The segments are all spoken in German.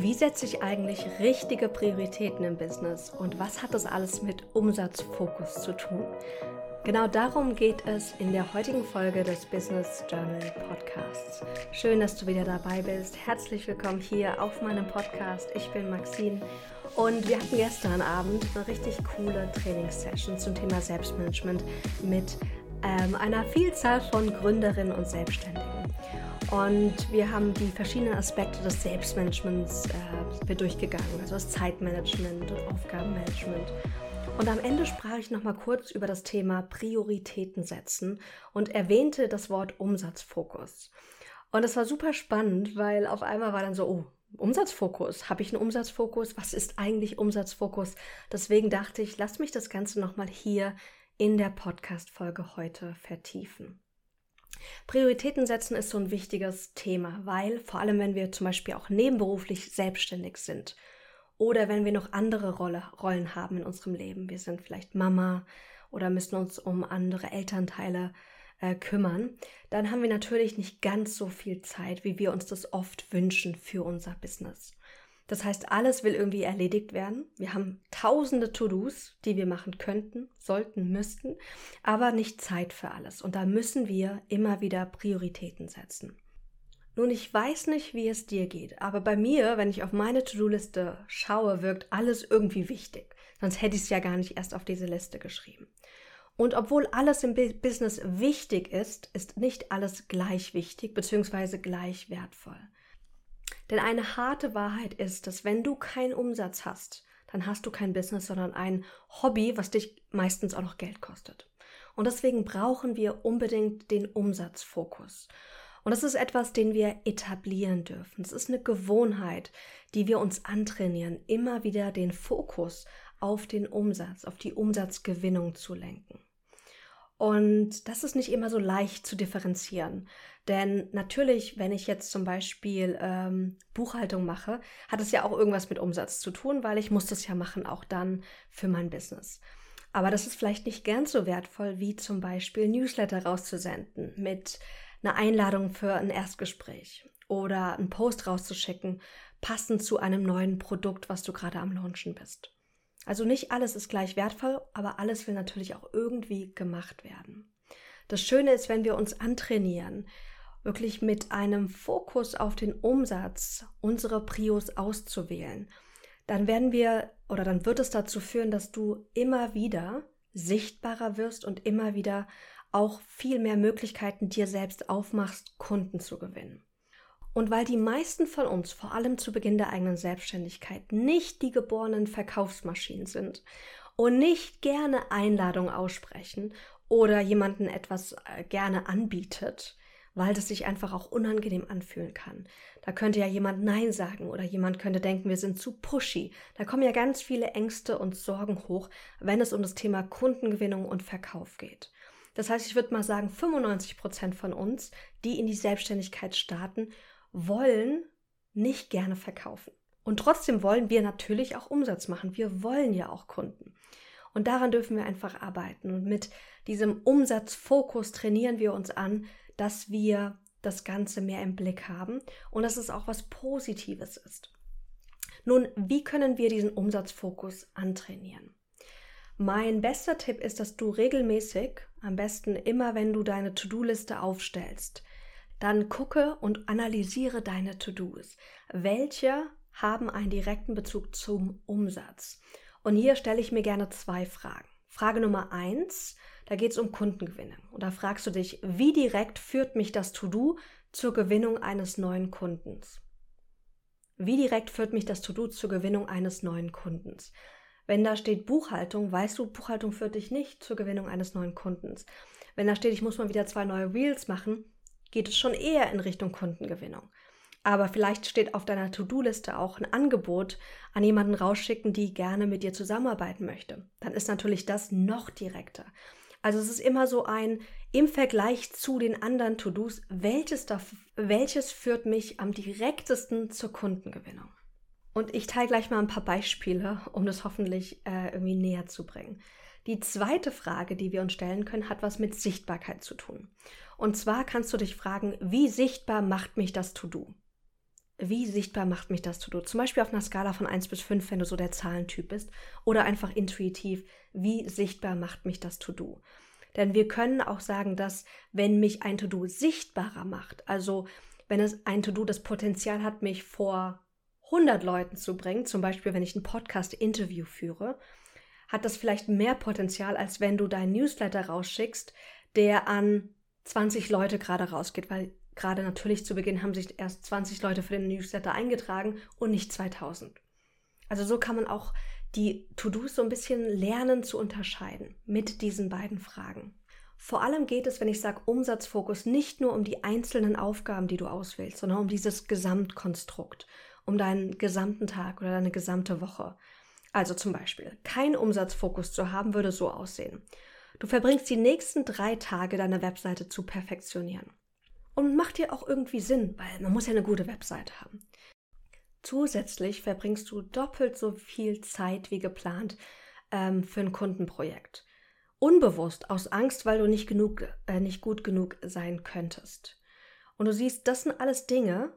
Wie setze ich eigentlich richtige Prioritäten im Business und was hat das alles mit Umsatzfokus zu tun? Genau darum geht es in der heutigen Folge des Business Journal Podcasts. Schön, dass du wieder dabei bist. Herzlich willkommen hier auf meinem Podcast. Ich bin Maxine und wir hatten gestern Abend eine richtig coole Trainingssession zum Thema Selbstmanagement mit ähm, einer Vielzahl von Gründerinnen und Selbstständigen. Und wir haben die verschiedenen Aspekte des Selbstmanagements äh, durchgegangen, also das Zeitmanagement und Aufgabenmanagement. Und am Ende sprach ich nochmal kurz über das Thema Prioritäten setzen und erwähnte das Wort Umsatzfokus. Und es war super spannend, weil auf einmal war dann so, oh, Umsatzfokus. Habe ich einen Umsatzfokus? Was ist eigentlich Umsatzfokus? Deswegen dachte ich, lass mich das Ganze nochmal hier in der Podcast-Folge heute vertiefen. Prioritäten setzen ist so ein wichtiges Thema, weil vor allem, wenn wir zum Beispiel auch nebenberuflich selbstständig sind oder wenn wir noch andere Rolle, Rollen haben in unserem Leben, wir sind vielleicht Mama oder müssen uns um andere Elternteile äh, kümmern, dann haben wir natürlich nicht ganz so viel Zeit, wie wir uns das oft wünschen für unser Business. Das heißt, alles will irgendwie erledigt werden. Wir haben tausende To-Dos, die wir machen könnten, sollten, müssten, aber nicht Zeit für alles. Und da müssen wir immer wieder Prioritäten setzen. Nun, ich weiß nicht, wie es dir geht, aber bei mir, wenn ich auf meine To-Do-Liste schaue, wirkt alles irgendwie wichtig. Sonst hätte ich es ja gar nicht erst auf diese Liste geschrieben. Und obwohl alles im Business wichtig ist, ist nicht alles gleich wichtig bzw. gleich wertvoll. Denn eine harte Wahrheit ist, dass wenn du keinen Umsatz hast, dann hast du kein Business, sondern ein Hobby, was dich meistens auch noch Geld kostet. Und deswegen brauchen wir unbedingt den Umsatzfokus. Und das ist etwas, den wir etablieren dürfen. Es ist eine Gewohnheit, die wir uns antrainieren, immer wieder den Fokus auf den Umsatz, auf die Umsatzgewinnung zu lenken. Und das ist nicht immer so leicht zu differenzieren. Denn natürlich, wenn ich jetzt zum Beispiel ähm, Buchhaltung mache, hat es ja auch irgendwas mit Umsatz zu tun, weil ich muss das ja machen, auch dann für mein Business. Aber das ist vielleicht nicht ganz so wertvoll, wie zum Beispiel Newsletter rauszusenden mit einer Einladung für ein Erstgespräch oder einen Post rauszuschicken, passend zu einem neuen Produkt, was du gerade am Launchen bist. Also nicht alles ist gleich wertvoll, aber alles will natürlich auch irgendwie gemacht werden. Das Schöne ist, wenn wir uns antrainieren, wirklich mit einem Fokus auf den Umsatz unsere Prios auszuwählen, dann werden wir oder dann wird es dazu führen, dass du immer wieder sichtbarer wirst und immer wieder auch viel mehr Möglichkeiten dir selbst aufmachst, Kunden zu gewinnen. Und weil die meisten von uns, vor allem zu Beginn der eigenen Selbstständigkeit, nicht die geborenen Verkaufsmaschinen sind und nicht gerne Einladungen aussprechen oder jemanden etwas äh, gerne anbietet, weil das sich einfach auch unangenehm anfühlen kann. Da könnte ja jemand Nein sagen oder jemand könnte denken, wir sind zu pushy. Da kommen ja ganz viele Ängste und Sorgen hoch, wenn es um das Thema Kundengewinnung und Verkauf geht. Das heißt, ich würde mal sagen, 95 Prozent von uns, die in die Selbstständigkeit starten, wollen nicht gerne verkaufen. Und trotzdem wollen wir natürlich auch Umsatz machen. Wir wollen ja auch Kunden. Und daran dürfen wir einfach arbeiten. Und mit diesem Umsatzfokus trainieren wir uns an, dass wir das Ganze mehr im Blick haben und dass es auch was Positives ist. Nun, wie können wir diesen Umsatzfokus antrainieren? Mein bester Tipp ist, dass du regelmäßig, am besten immer, wenn du deine To-Do-Liste aufstellst, dann gucke und analysiere deine To-Dos. Welche haben einen direkten Bezug zum Umsatz? Und hier stelle ich mir gerne zwei Fragen. Frage Nummer eins, da geht es um Kundengewinnung. Und da fragst du dich, wie direkt führt mich das To-Do zur Gewinnung eines neuen Kundens? Wie direkt führt mich das To-Do zur Gewinnung eines neuen Kundens? Wenn da steht Buchhaltung, weißt du, Buchhaltung führt dich nicht zur Gewinnung eines neuen Kundens. Wenn da steht, ich muss mal wieder zwei neue Reels machen, geht es schon eher in Richtung Kundengewinnung. Aber vielleicht steht auf deiner To-Do-Liste auch ein Angebot an jemanden rausschicken, die gerne mit dir zusammenarbeiten möchte. Dann ist natürlich das noch direkter. Also es ist immer so ein im Vergleich zu den anderen To-Dos, welches, welches führt mich am direktesten zur Kundengewinnung. Und ich teile gleich mal ein paar Beispiele, um das hoffentlich äh, irgendwie näher zu bringen. Die zweite Frage, die wir uns stellen können, hat was mit Sichtbarkeit zu tun. Und zwar kannst du dich fragen, wie sichtbar macht mich das To-Do? wie sichtbar macht mich das To-Do? Zum Beispiel auf einer Skala von 1 bis 5, wenn du so der Zahlentyp bist. Oder einfach intuitiv, wie sichtbar macht mich das To-Do? Denn wir können auch sagen, dass wenn mich ein To-Do sichtbarer macht, also wenn es ein To-Do das Potenzial hat, mich vor 100 Leuten zu bringen, zum Beispiel wenn ich ein Podcast-Interview führe, hat das vielleicht mehr Potenzial, als wenn du deinen Newsletter rausschickst, der an 20 Leute gerade rausgeht, weil gerade natürlich zu Beginn haben sich erst 20 Leute für den Newsletter eingetragen und nicht 2000. Also so kann man auch die To-Dos so ein bisschen lernen zu unterscheiden mit diesen beiden Fragen. Vor allem geht es, wenn ich sage Umsatzfokus, nicht nur um die einzelnen Aufgaben, die du auswählst, sondern um dieses Gesamtkonstrukt, um deinen gesamten Tag oder deine gesamte Woche. Also zum Beispiel, keinen Umsatzfokus zu haben, würde so aussehen. Du verbringst die nächsten drei Tage deine Webseite zu perfektionieren. Und macht dir auch irgendwie Sinn, weil man muss ja eine gute Webseite haben. Zusätzlich verbringst du doppelt so viel Zeit wie geplant ähm, für ein Kundenprojekt. Unbewusst, aus Angst, weil du nicht, genug, äh, nicht gut genug sein könntest. Und du siehst, das sind alles Dinge,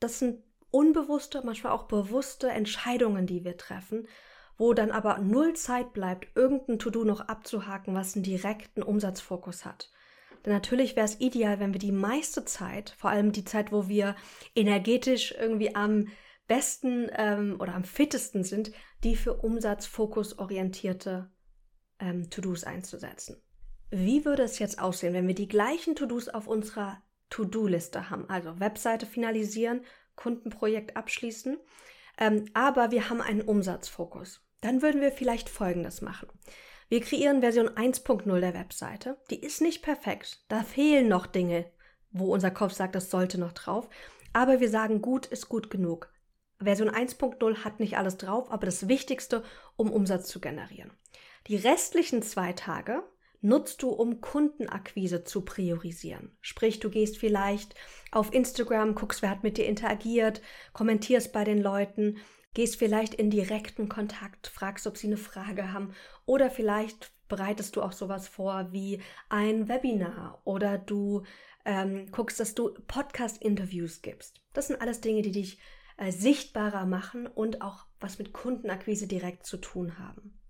das sind unbewusste, manchmal auch bewusste Entscheidungen, die wir treffen, wo dann aber null Zeit bleibt, irgendein To-Do noch abzuhaken, was einen direkten Umsatzfokus hat. Denn natürlich wäre es ideal, wenn wir die meiste Zeit, vor allem die Zeit, wo wir energetisch irgendwie am besten ähm, oder am fittesten sind, die für umsatzfokusorientierte ähm, To-Dos einzusetzen. Wie würde es jetzt aussehen, wenn wir die gleichen To-Dos auf unserer To-Do-Liste haben? Also Webseite finalisieren, Kundenprojekt abschließen, ähm, aber wir haben einen Umsatzfokus. Dann würden wir vielleicht Folgendes machen. Wir kreieren Version 1.0 der Webseite. Die ist nicht perfekt. Da fehlen noch Dinge, wo unser Kopf sagt, das sollte noch drauf. Aber wir sagen, gut ist gut genug. Version 1.0 hat nicht alles drauf, aber das Wichtigste, um Umsatz zu generieren. Die restlichen zwei Tage nutzt du, um Kundenakquise zu priorisieren. Sprich, du gehst vielleicht auf Instagram, guckst, wer hat mit dir interagiert, kommentierst bei den Leuten, gehst vielleicht in direkten Kontakt, fragst, ob sie eine Frage haben oder vielleicht bereitest du auch sowas vor wie ein Webinar oder du ähm, guckst, dass du Podcast-Interviews gibst. Das sind alles Dinge, die dich äh, sichtbarer machen und auch was mit Kundenakquise direkt zu tun haben.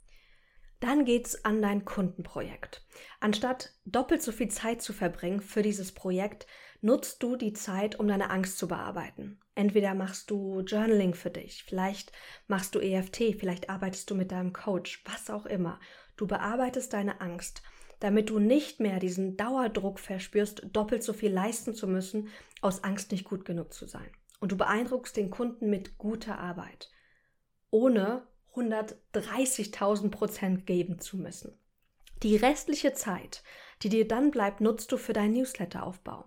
Dann geht's an dein Kundenprojekt. Anstatt doppelt so viel Zeit zu verbringen für dieses Projekt, nutzt du die Zeit, um deine Angst zu bearbeiten. Entweder machst du Journaling für dich, vielleicht machst du EFT, vielleicht arbeitest du mit deinem Coach, was auch immer. Du bearbeitest deine Angst, damit du nicht mehr diesen Dauerdruck verspürst, doppelt so viel leisten zu müssen, aus Angst nicht gut genug zu sein. Und du beeindruckst den Kunden mit guter Arbeit, ohne 130.000 Prozent geben zu müssen. Die restliche Zeit, die dir dann bleibt, nutzt du für deinen Newsletteraufbau.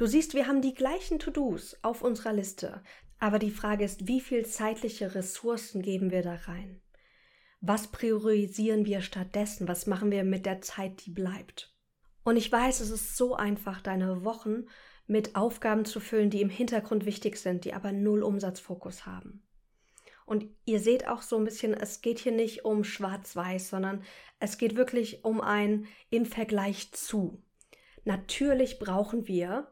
Du siehst, wir haben die gleichen To-Dos auf unserer Liste, aber die Frage ist, wie viel zeitliche Ressourcen geben wir da rein? Was priorisieren wir stattdessen? Was machen wir mit der Zeit, die bleibt? Und ich weiß, es ist so einfach, deine Wochen mit Aufgaben zu füllen, die im Hintergrund wichtig sind, die aber null Umsatzfokus haben. Und ihr seht auch so ein bisschen, es geht hier nicht um schwarz-weiß, sondern es geht wirklich um ein im Vergleich zu. Natürlich brauchen wir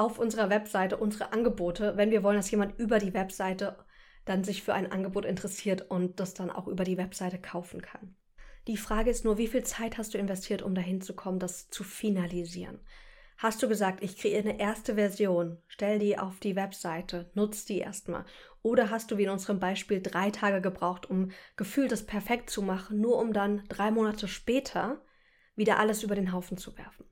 auf unserer Webseite unsere Angebote, wenn wir wollen, dass jemand über die Webseite dann sich für ein Angebot interessiert und das dann auch über die Webseite kaufen kann. Die Frage ist nur, wie viel Zeit hast du investiert, um dahin zu kommen, das zu finalisieren? Hast du gesagt, ich kreiere eine erste Version, stell die auf die Webseite, nutz die erstmal. Oder hast du wie in unserem Beispiel drei Tage gebraucht, um gefühlt das perfekt zu machen, nur um dann drei Monate später wieder alles über den Haufen zu werfen?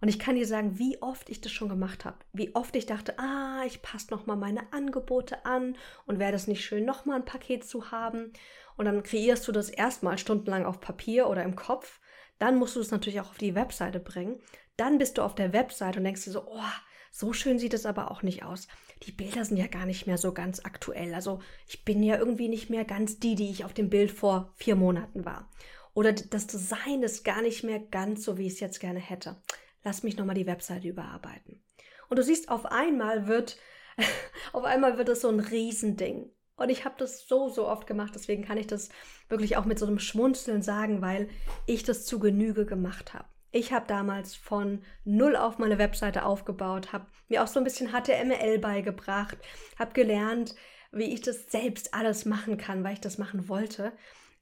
Und ich kann dir sagen, wie oft ich das schon gemacht habe. Wie oft ich dachte, ah, ich passe nochmal meine Angebote an und wäre das nicht schön, nochmal ein Paket zu haben. Und dann kreierst du das erstmal stundenlang auf Papier oder im Kopf. Dann musst du es natürlich auch auf die Webseite bringen. Dann bist du auf der Website und denkst dir so, oh, so schön sieht es aber auch nicht aus. Die Bilder sind ja gar nicht mehr so ganz aktuell. Also ich bin ja irgendwie nicht mehr ganz die, die ich auf dem Bild vor vier Monaten war. Oder das Design ist gar nicht mehr ganz so, wie ich es jetzt gerne hätte. Lass mich nochmal die Webseite überarbeiten. Und du siehst, auf einmal wird, auf einmal wird es so ein Riesending. Und ich habe das so, so oft gemacht, deswegen kann ich das wirklich auch mit so einem Schmunzeln sagen, weil ich das zu Genüge gemacht habe. Ich habe damals von null auf meine Webseite aufgebaut, habe mir auch so ein bisschen HTML beigebracht, habe gelernt, wie ich das selbst alles machen kann, weil ich das machen wollte.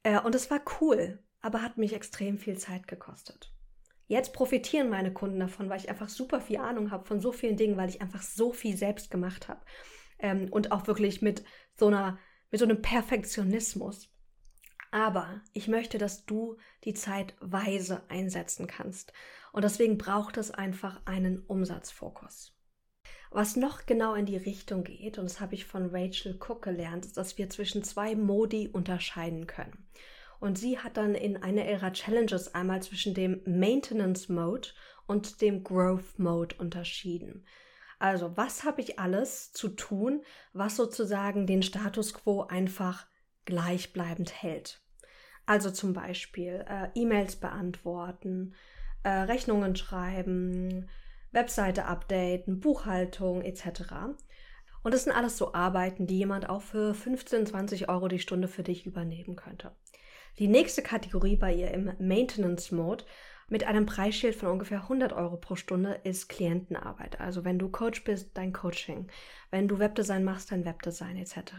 Äh, und es war cool, aber hat mich extrem viel Zeit gekostet. Jetzt profitieren meine Kunden davon, weil ich einfach super viel Ahnung habe von so vielen Dingen, weil ich einfach so viel selbst gemacht habe. Ähm, und auch wirklich mit so einer, mit so einem Perfektionismus. Aber ich möchte, dass du die Zeit weise einsetzen kannst. Und deswegen braucht es einfach einen Umsatzfokus. Was noch genau in die Richtung geht, und das habe ich von Rachel Cook gelernt, ist, dass wir zwischen zwei Modi unterscheiden können. Und sie hat dann in einer ihrer Challenges einmal zwischen dem Maintenance Mode und dem Growth Mode unterschieden. Also, was habe ich alles zu tun, was sozusagen den Status quo einfach gleichbleibend hält? Also zum Beispiel äh, E-Mails beantworten, äh, Rechnungen schreiben, Webseite updaten, Buchhaltung etc. Und das sind alles so Arbeiten, die jemand auch für 15, 20 Euro die Stunde für dich übernehmen könnte. Die nächste Kategorie bei ihr im Maintenance Mode mit einem Preisschild von ungefähr 100 Euro pro Stunde ist Klientenarbeit. Also wenn du Coach bist, dein Coaching. Wenn du Webdesign machst, dein Webdesign etc.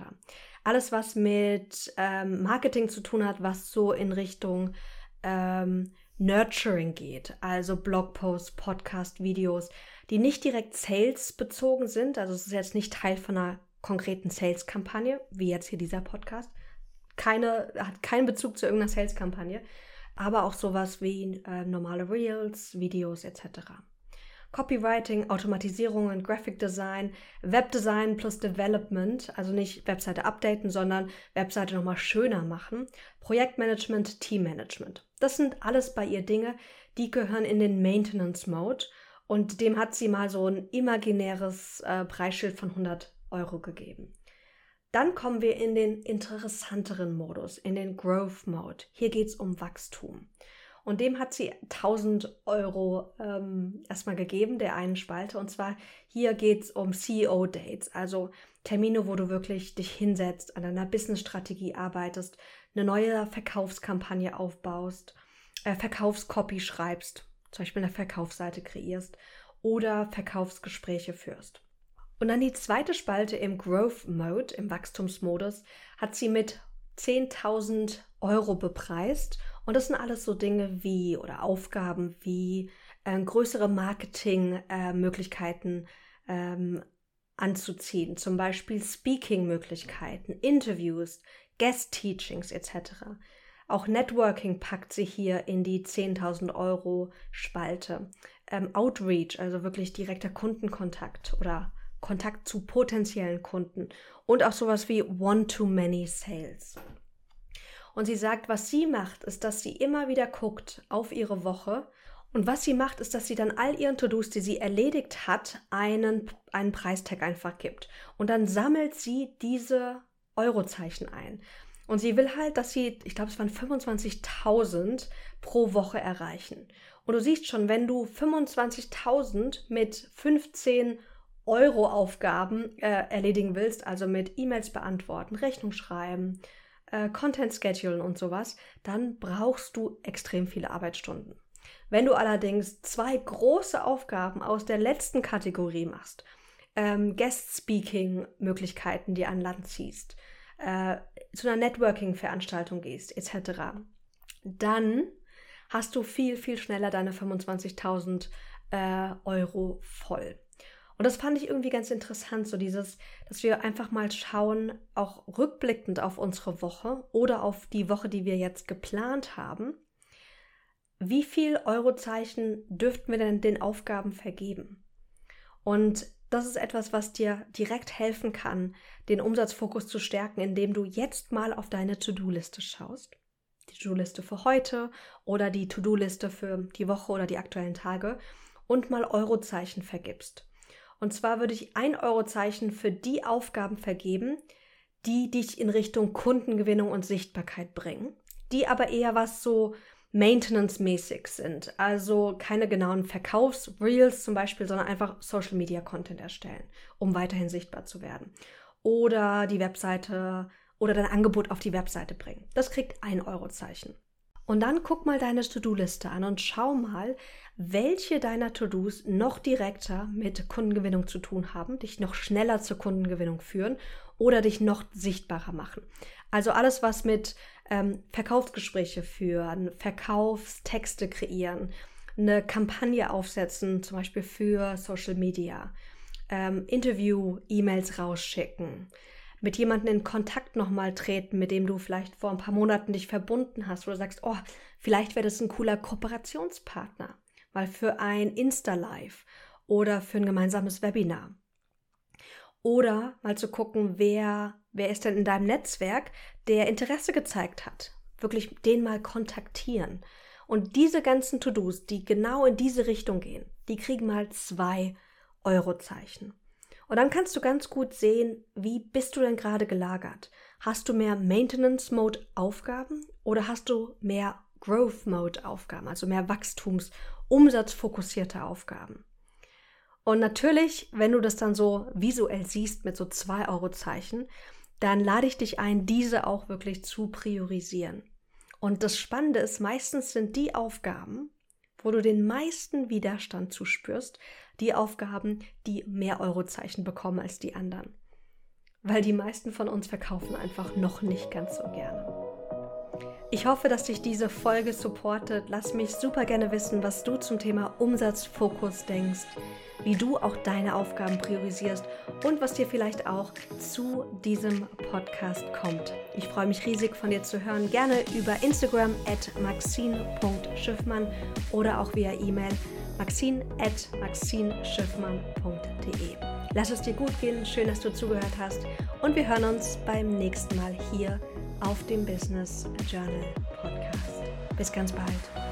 Alles, was mit ähm, Marketing zu tun hat, was so in Richtung ähm, Nurturing geht. Also Blogposts, Podcast, Videos, die nicht direkt Sales bezogen sind. Also es ist jetzt nicht Teil von einer konkreten Sales-Kampagne, wie jetzt hier dieser Podcast, keine, hat keinen Bezug zu irgendeiner Sales-Kampagne, aber auch sowas wie äh, normale Reels, Videos etc. Copywriting, Automatisierungen, Graphic Design, Webdesign plus Development, also nicht Webseite updaten, sondern Webseite nochmal schöner machen, Projektmanagement, Teammanagement. Das sind alles bei ihr Dinge, die gehören in den Maintenance Mode und dem hat sie mal so ein imaginäres äh, Preisschild von 100 Euro gegeben. Dann kommen wir in den interessanteren Modus, in den Growth Mode. Hier geht es um Wachstum. Und dem hat sie 1000 Euro ähm, erstmal gegeben, der einen Spalte. Und zwar hier geht es um CEO-Dates, also Termine, wo du wirklich dich hinsetzt, an einer Business-Strategie arbeitest, eine neue Verkaufskampagne aufbaust, äh, Verkaufscopy schreibst, zum Beispiel eine Verkaufsseite kreierst oder Verkaufsgespräche führst. Und dann die zweite Spalte im Growth Mode, im Wachstumsmodus, hat sie mit 10.000 Euro bepreist. Und das sind alles so Dinge wie oder Aufgaben wie äh, größere Marketingmöglichkeiten äh, ähm, anzuziehen. Zum Beispiel Speaking-Möglichkeiten, Interviews, Guest-Teachings etc. Auch Networking packt sie hier in die 10.000 Euro Spalte. Ähm, Outreach, also wirklich direkter Kundenkontakt oder Kontakt zu potenziellen Kunden und auch sowas wie One-to-Many Sales. Und sie sagt, was sie macht, ist, dass sie immer wieder guckt auf ihre Woche und was sie macht, ist, dass sie dann all ihren To-Dos, die sie erledigt hat, einen, einen Preistag einfach gibt. Und dann sammelt sie diese Eurozeichen ein. Und sie will halt, dass sie, ich glaube, es waren 25.000 pro Woche erreichen. Und du siehst schon, wenn du 25.000 mit 15 Euro-Aufgaben äh, erledigen willst, also mit E-Mails beantworten, Rechnung schreiben, äh, Content schedulen und sowas, dann brauchst du extrem viele Arbeitsstunden. Wenn du allerdings zwei große Aufgaben aus der letzten Kategorie machst, ähm, Guest-Speaking-Möglichkeiten, die an Land ziehst, äh, zu einer Networking-Veranstaltung gehst, etc., dann hast du viel, viel schneller deine 25.000 äh, Euro voll. Und das fand ich irgendwie ganz interessant, so dieses, dass wir einfach mal schauen, auch rückblickend auf unsere Woche oder auf die Woche, die wir jetzt geplant haben, wie viel Eurozeichen dürften wir denn den Aufgaben vergeben? Und das ist etwas, was dir direkt helfen kann, den Umsatzfokus zu stärken, indem du jetzt mal auf deine To-Do-Liste schaust. Die To-Do-Liste für heute oder die To-Do-Liste für die Woche oder die aktuellen Tage und mal Eurozeichen vergibst. Und zwar würde ich ein Eurozeichen für die Aufgaben vergeben, die dich in Richtung Kundengewinnung und Sichtbarkeit bringen, die aber eher was so maintenance-mäßig sind. Also keine genauen Verkaufsreels zum Beispiel, sondern einfach Social-Media-Content erstellen, um weiterhin sichtbar zu werden. Oder die Webseite oder dein Angebot auf die Webseite bringen. Das kriegt ein Eurozeichen. Und dann guck mal deine To-Do-Liste an und schau mal, welche deiner To-Dos noch direkter mit Kundengewinnung zu tun haben, dich noch schneller zur Kundengewinnung führen oder dich noch sichtbarer machen. Also alles, was mit ähm, Verkaufsgespräche führen, Verkaufstexte kreieren, eine Kampagne aufsetzen, zum Beispiel für Social Media, ähm, Interview-E-Mails rausschicken, mit jemandem in Kontakt nochmal treten, mit dem du vielleicht vor ein paar Monaten dich verbunden hast, wo du sagst, oh, vielleicht wäre das ein cooler Kooperationspartner, mal für ein Insta-Live oder für ein gemeinsames Webinar. Oder mal zu gucken, wer, wer ist denn in deinem Netzwerk, der Interesse gezeigt hat. Wirklich den mal kontaktieren. Und diese ganzen To-Dos, die genau in diese Richtung gehen, die kriegen mal zwei Eurozeichen. Und dann kannst du ganz gut sehen, wie bist du denn gerade gelagert? Hast du mehr Maintenance Mode Aufgaben oder hast du mehr Growth Mode Aufgaben, also mehr Wachstums, umsatzfokussierte Aufgaben? Und natürlich, wenn du das dann so visuell siehst mit so zwei Eurozeichen, dann lade ich dich ein, diese auch wirklich zu priorisieren. Und das Spannende ist, meistens sind die Aufgaben, wo du den meisten Widerstand zuspürst, die Aufgaben, die mehr Eurozeichen bekommen als die anderen. Weil die meisten von uns verkaufen einfach noch nicht ganz so gerne. Ich hoffe, dass dich diese Folge supportet. Lass mich super gerne wissen, was du zum Thema Umsatzfokus denkst, wie du auch deine Aufgaben priorisierst und was dir vielleicht auch zu diesem Podcast kommt. Ich freue mich riesig von dir zu hören. Gerne über Instagram at maxine.schiffmann oder auch via E-Mail maxine at maxinschiffmann.de. Lass es dir gut gehen, schön, dass du zugehört hast und wir hören uns beim nächsten Mal hier auf dem Business Journal Podcast. Bis ganz bald.